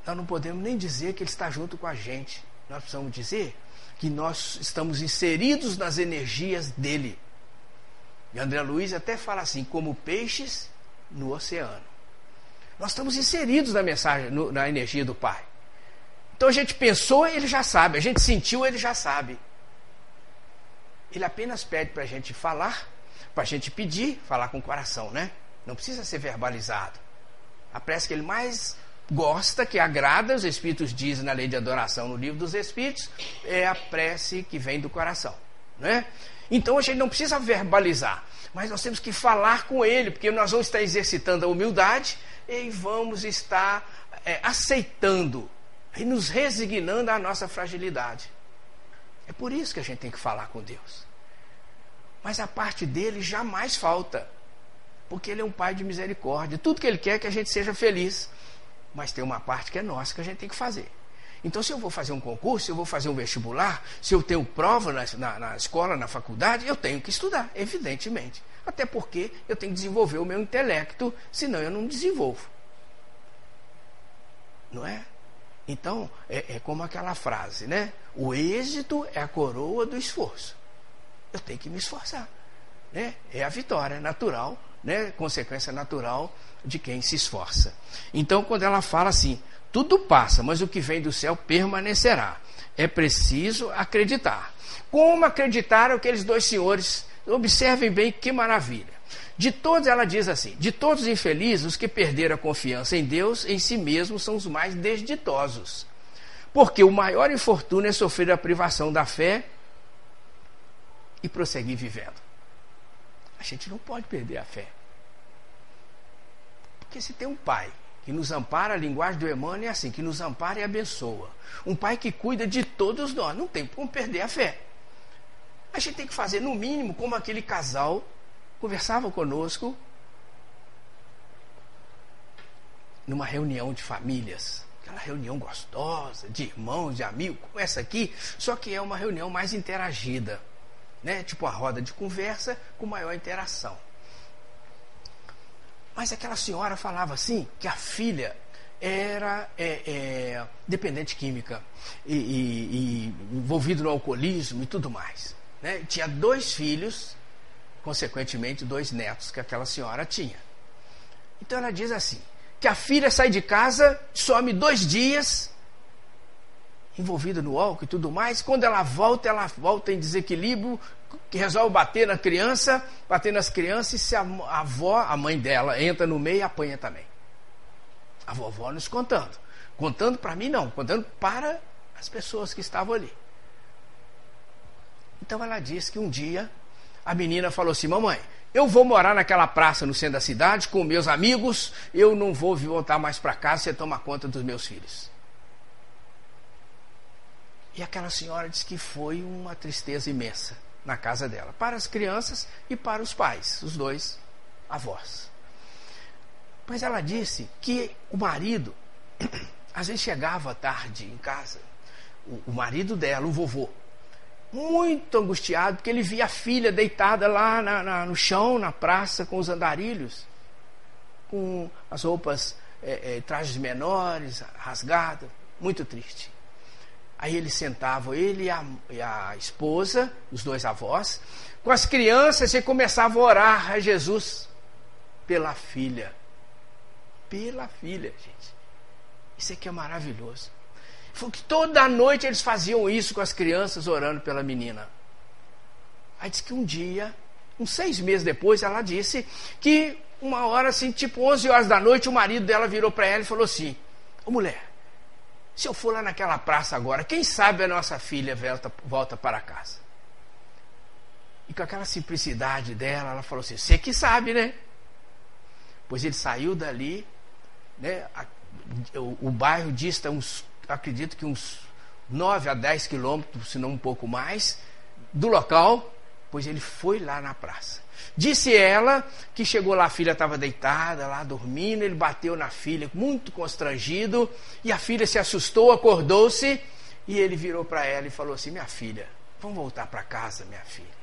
Nós não podemos nem dizer que Ele está junto com a gente. Nós precisamos dizer que nós estamos inseridos nas energias dele. E André Luiz até fala assim: como peixes no oceano. Nós estamos inseridos na mensagem, no, na energia do Pai. Então a gente pensou, ele já sabe. A gente sentiu, ele já sabe. Ele apenas pede para a gente falar, para a gente pedir, falar com o coração, né? Não precisa ser verbalizado. A prece que ele mais gosta, que agrada, os Espíritos dizem na lei de adoração, no livro dos Espíritos, é a prece que vem do coração, né? Então a gente não precisa verbalizar mas nós temos que falar com Ele, porque nós vamos estar exercitando a humildade e vamos estar é, aceitando e nos resignando à nossa fragilidade. É por isso que a gente tem que falar com Deus. Mas a parte dele jamais falta, porque Ele é um Pai de misericórdia. Tudo que Ele quer é que a gente seja feliz. Mas tem uma parte que é nossa que a gente tem que fazer. Então, se eu vou fazer um concurso, se eu vou fazer um vestibular, se eu tenho prova na, na, na escola, na faculdade, eu tenho que estudar, evidentemente. Até porque eu tenho que desenvolver o meu intelecto, senão eu não desenvolvo. Não é? Então, é, é como aquela frase, né? O êxito é a coroa do esforço. Eu tenho que me esforçar. Né? É a vitória natural, né? consequência natural de quem se esforça. Então, quando ela fala assim, tudo passa, mas o que vem do céu permanecerá. É preciso acreditar. Como acreditaram aqueles dois senhores? Observem bem que maravilha. De todos, ela diz assim: de todos os infelizes, os que perderam a confiança em Deus, em si mesmos, são os mais desditosos. Porque o maior infortúnio é sofrer a privação da fé e prosseguir vivendo. A gente não pode perder a fé. Porque se tem um pai que nos ampara, a linguagem do Emmanuel é assim, que nos ampara e abençoa. Um pai que cuida de todos nós, não tem como perder a fé. A gente tem que fazer, no mínimo, como aquele casal conversava conosco numa reunião de famílias. Aquela reunião gostosa, de irmãos, de amigos, como essa aqui, só que é uma reunião mais interagida. Né? Tipo a roda de conversa com maior interação. Mas aquela senhora falava assim que a filha era é, é, dependente química e, e, e, envolvido no alcoolismo e tudo mais. Né? Tinha dois filhos, consequentemente dois netos que aquela senhora tinha. Então ela diz assim: que a filha sai de casa, some dois dias, envolvida no álcool e tudo mais. Quando ela volta, ela volta em desequilíbrio, que resolve bater na criança, bater nas crianças, e se a, avó, a mãe dela, entra no meio, apanha também. A vovó nos contando. Contando para mim, não, contando para as pessoas que estavam ali. Então ela disse que um dia a menina falou assim: Mamãe, eu vou morar naquela praça no centro da cidade com meus amigos, eu não vou voltar mais para casa, você toma conta dos meus filhos. E aquela senhora disse que foi uma tristeza imensa na casa dela, para as crianças e para os pais, os dois avós. Mas ela disse que o marido, às vezes chegava tarde em casa, o, o marido dela, o vovô, muito angustiado, porque ele via a filha deitada lá na, na, no chão, na praça, com os andarilhos, com as roupas, é, é, trajes menores, rasgadas, muito triste. Aí ele sentava, ele e a, e a esposa, os dois avós, com as crianças e começava a orar a Jesus pela filha. Pela filha, gente. Isso aqui é maravilhoso. Foi que toda noite eles faziam isso com as crianças, orando pela menina. Aí disse que um dia, uns seis meses depois, ela disse que uma hora assim, tipo 11 horas da noite, o marido dela virou para ela e falou assim: Ô mulher, se eu for lá naquela praça agora, quem sabe a nossa filha volta, volta para casa? E com aquela simplicidade dela, ela falou assim: Você que sabe, né? Pois ele saiu dali, né? o, o bairro dista uns, acredito que uns 9 a 10 quilômetros, se não um pouco mais, do local, pois ele foi lá na praça. Disse ela que chegou lá, a filha estava deitada lá dormindo, ele bateu na filha, muito constrangido, e a filha se assustou, acordou-se, e ele virou para ela e falou assim: Minha filha, vamos voltar para casa, minha filha.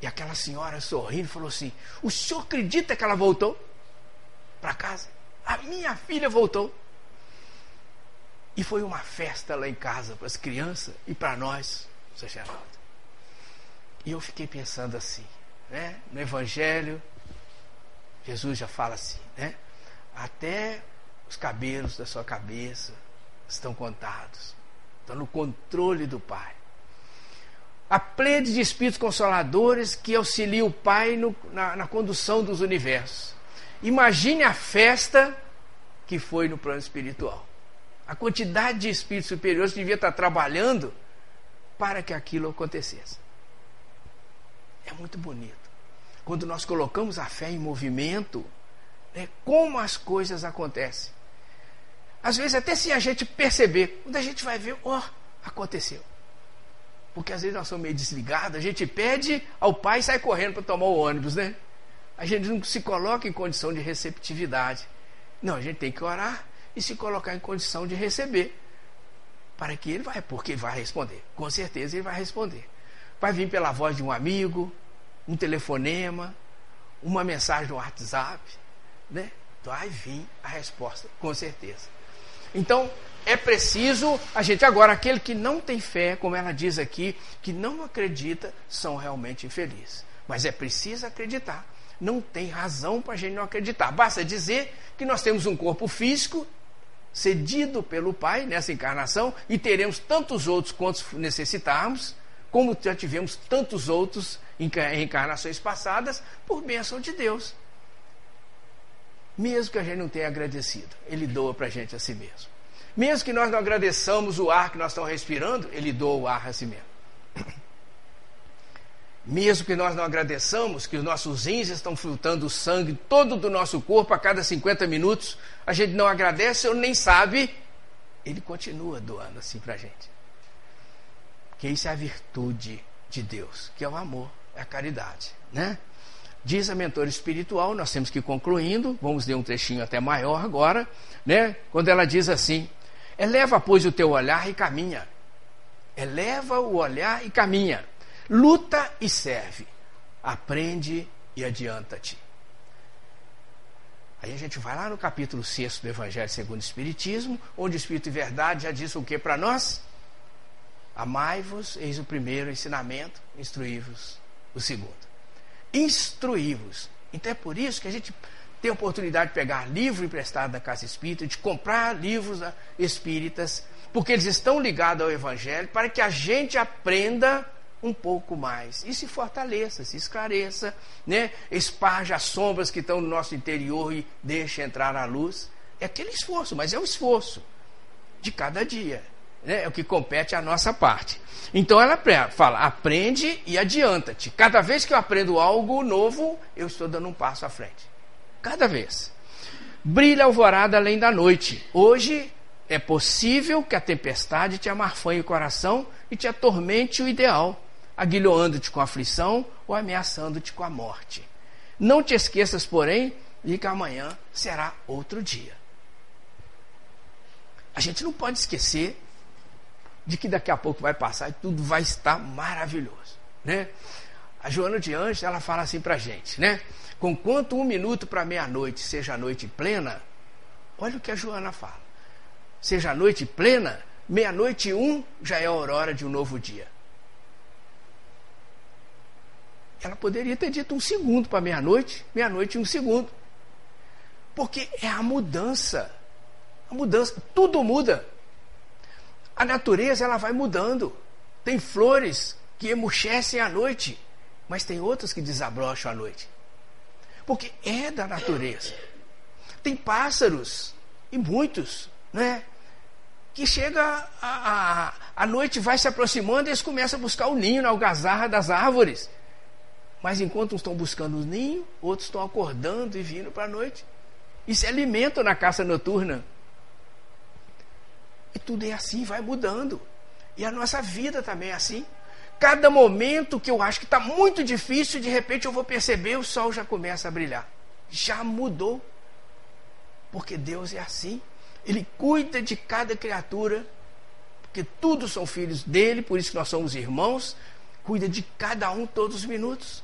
E aquela senhora sorrindo falou assim: O senhor acredita que ela voltou para casa? A minha filha voltou. E foi uma festa lá em casa para as crianças e para nós, Geraldo. E eu fiquei pensando assim, né? No Evangelho, Jesus já fala assim, né? Até os cabelos da sua cabeça estão contados, estão no controle do Pai. A plede de espíritos consoladores que auxilia o Pai no, na, na condução dos universos. Imagine a festa que foi no plano espiritual. A quantidade de espíritos superiores devia estar trabalhando para que aquilo acontecesse. É muito bonito. Quando nós colocamos a fé em movimento, né, como as coisas acontecem. Às vezes, até sem a gente perceber, quando a gente vai ver, ó, oh, aconteceu. Porque às vezes nós somos meio desligados, a gente pede ao pai e sai correndo para tomar o ônibus, né? A gente não se coloca em condição de receptividade. Não, a gente tem que orar e se colocar em condição de receber. para que ele vai, porque vai responder. Com certeza ele vai responder. Vai vir pela voz de um amigo, um telefonema, uma mensagem no WhatsApp, né? Vai vir a resposta, com certeza. Então, é preciso a gente agora aquele que não tem fé, como ela diz aqui, que não acredita, são realmente infelizes. Mas é preciso acreditar. Não tem razão para a gente não acreditar. Basta dizer que nós temos um corpo físico cedido pelo Pai nessa encarnação e teremos tantos outros quantos necessitarmos, como já tivemos tantos outros em encarnações passadas, por bênção de Deus. Mesmo que a gente não tenha agradecido, Ele doa para a gente a si mesmo. Mesmo que nós não agradeçamos o ar que nós estamos respirando, Ele doa o ar a si mesmo. Mesmo que nós não agradeçamos que os nossos rins estão filtrando o sangue todo do nosso corpo a cada 50 minutos, a gente não agradece ou nem sabe, ele continua doando assim para a gente. Que isso é a virtude de Deus, que é o amor, é a caridade, né? Diz a mentora espiritual, nós temos que ir concluindo, vamos ler um trechinho até maior agora, né? Quando ela diz assim: Eleva, pois, o teu olhar e caminha. Eleva o olhar e caminha Luta e serve. Aprende e adianta-te. Aí a gente vai lá no capítulo 6 do Evangelho segundo o Espiritismo, onde o Espírito e Verdade já diz o que para nós? Amai-vos, eis o primeiro ensinamento, instruí-vos o segundo. Instruí-vos. Então é por isso que a gente tem a oportunidade de pegar livro emprestado da Casa Espírita, de comprar livros espíritas, porque eles estão ligados ao Evangelho, para que a gente aprenda um pouco mais. E se fortaleça, se esclareça, né? esparja as sombras que estão no nosso interior e deixe entrar a luz. É aquele esforço, mas é o esforço de cada dia. Né? É o que compete à nossa parte. Então ela fala: aprende e adianta-te. Cada vez que eu aprendo algo novo, eu estou dando um passo à frente. Cada vez. Brilha alvorada além da noite. Hoje é possível que a tempestade te amarfanhe o coração e te atormente o ideal aguilhoando-te com aflição ou ameaçando-te com a morte. Não te esqueças, porém, de que amanhã será outro dia. A gente não pode esquecer de que daqui a pouco vai passar e tudo vai estar maravilhoso, né? A Joana de Anjos, ela fala assim pra gente, né? Com quanto um minuto para meia-noite seja a noite plena, olha o que a Joana fala. Seja a noite plena, meia-noite um já é a aurora de um novo dia. Ela poderia ter dito um segundo para meia-noite, meia-noite um segundo. Porque é a mudança. A mudança, tudo muda. A natureza ela vai mudando. Tem flores que emuchecem à noite, mas tem outras que desabrocham à noite. Porque é da natureza. Tem pássaros, e muitos, né? Que chega a, a, a noite, vai se aproximando e eles começam a buscar o ninho na algazarra das árvores. Mas enquanto uns estão buscando o ninho, outros estão acordando e vindo para a noite. E se alimentam na caça noturna. Tudo é assim, vai mudando. E a nossa vida também é assim. Cada momento que eu acho que está muito difícil, de repente eu vou perceber o sol já começa a brilhar. Já mudou. Porque Deus é assim. Ele cuida de cada criatura, porque todos são filhos dele, por isso que nós somos irmãos. Cuida de cada um todos os minutos.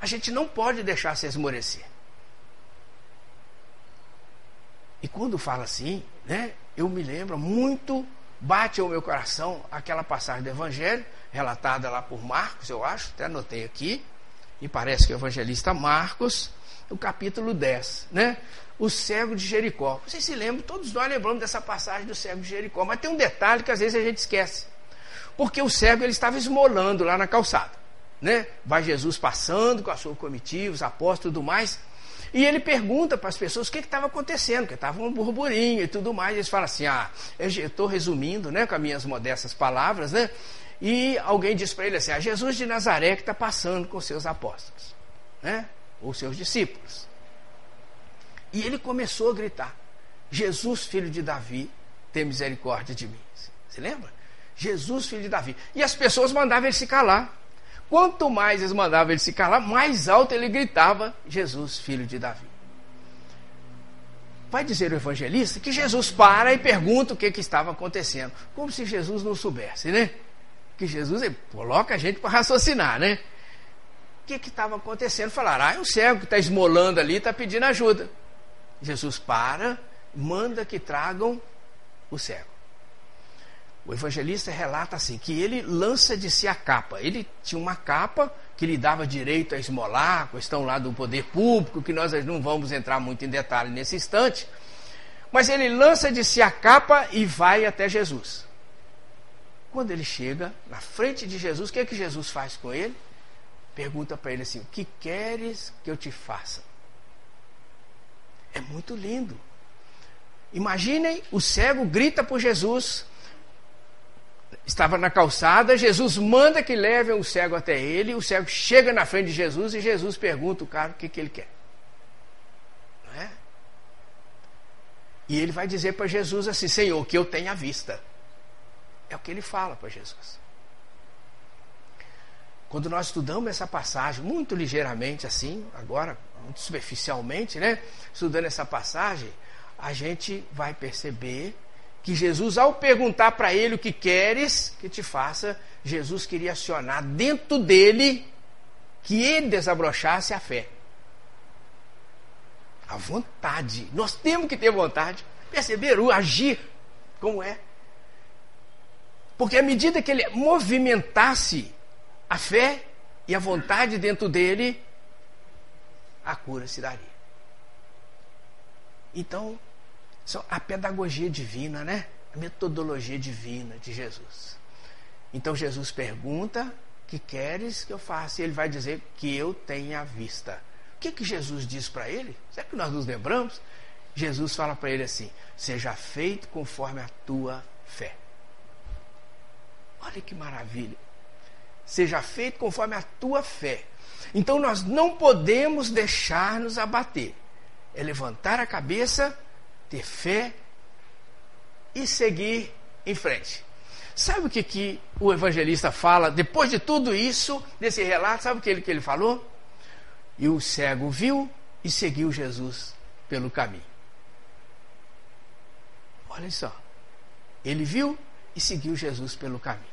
A gente não pode deixar se esmorecer. E quando fala assim, né, eu me lembro muito, bate ao meu coração aquela passagem do Evangelho, relatada lá por Marcos, eu acho, até anotei aqui, e parece que o evangelista Marcos, no capítulo 10, né? O cego de Jericó. Vocês se lembram, todos nós lembramos dessa passagem do cego de Jericó, mas tem um detalhe que às vezes a gente esquece. Porque o cego ele estava esmolando lá na calçada né? Vai Jesus passando com a sua comitiva, os apóstolos e tudo mais. E ele pergunta para as pessoas o que estava acontecendo, que estava um burburinho e tudo mais. Eles falam assim: ah, eu estou resumindo né, com as minhas modestas palavras, né? E alguém diz para ele assim: ah, Jesus de Nazaré que está passando com seus apóstolos, né? Ou seus discípulos. E ele começou a gritar: Jesus, filho de Davi, tem misericórdia de mim. Você lembra? Jesus, filho de Davi. E as pessoas mandavam ele se calar. Quanto mais eles mandavam ele se calar, mais alto ele gritava: Jesus, filho de Davi. vai dizer o evangelista que Jesus para e pergunta o que, que estava acontecendo. Como se Jesus não soubesse, né? Que Jesus coloca a gente para raciocinar, né? O que estava acontecendo? Falaram, ah, é um cego que está esmolando ali, está pedindo ajuda. Jesus para, manda que tragam o cego. O evangelista relata assim: que ele lança de si a capa. Ele tinha uma capa que lhe dava direito a esmolar, questão lá do poder público, que nós não vamos entrar muito em detalhe nesse instante. Mas ele lança de si a capa e vai até Jesus. Quando ele chega na frente de Jesus, o que é que Jesus faz com ele? Pergunta para ele assim: O que queres que eu te faça? É muito lindo. Imaginem, o cego grita por Jesus, estava na calçada, Jesus manda que levem o cego até ele, o cego chega na frente de Jesus e Jesus pergunta o cara o que, que ele quer. Não é? E ele vai dizer para Jesus assim: Senhor, que eu tenha vista. É o que ele fala para Jesus. Quando nós estudamos essa passagem, muito ligeiramente assim, agora, muito superficialmente, né? Estudando essa passagem, a gente vai perceber que Jesus, ao perguntar para ele o que queres que te faça, Jesus queria acionar dentro dele que ele desabrochasse a fé. A vontade. Nós temos que ter vontade. Perceber o agir como é. Porque à medida que ele movimentasse a fé e a vontade dentro dele, a cura se daria. Então, a pedagogia divina, né? A metodologia divina de Jesus. Então Jesus pergunta: que queres que eu faça? E ele vai dizer que eu tenha vista. O que, que Jesus diz para ele? Será que nós nos lembramos? Jesus fala para ele assim: seja feito conforme a tua fé. Olha que maravilha. Seja feito conforme a tua fé. Então nós não podemos deixar nos abater. É levantar a cabeça ter fé e seguir em frente. Sabe o que, que o evangelista fala depois de tudo isso, desse relato? Sabe o que ele, que ele falou? E o cego viu e seguiu Jesus pelo caminho. Olha só. Ele viu e seguiu Jesus pelo caminho.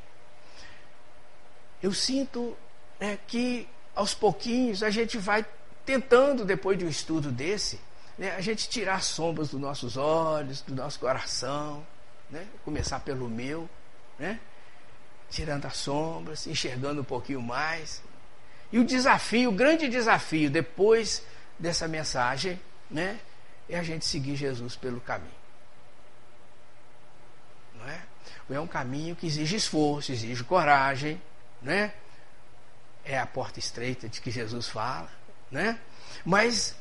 Eu sinto é, que aos pouquinhos a gente vai tentando, depois de um estudo desse, né, a gente tirar sombras dos nossos olhos, do nosso coração, né, começar pelo meu, né, tirando as sombras, enxergando um pouquinho mais. E o desafio, o grande desafio depois dessa mensagem, né, é a gente seguir Jesus pelo caminho. Não é? É um caminho que exige esforço, exige coragem, né? É a porta estreita de que Jesus fala, né? Mas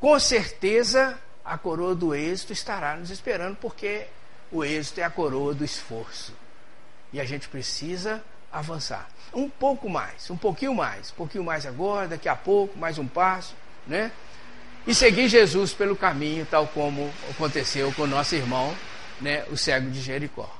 com certeza a coroa do êxito estará nos esperando, porque o êxito é a coroa do esforço. E a gente precisa avançar. Um pouco mais, um pouquinho mais, um pouquinho mais agora, daqui a pouco, mais um passo, né? E seguir Jesus pelo caminho, tal como aconteceu com nosso irmão, né, o cego de Jericó.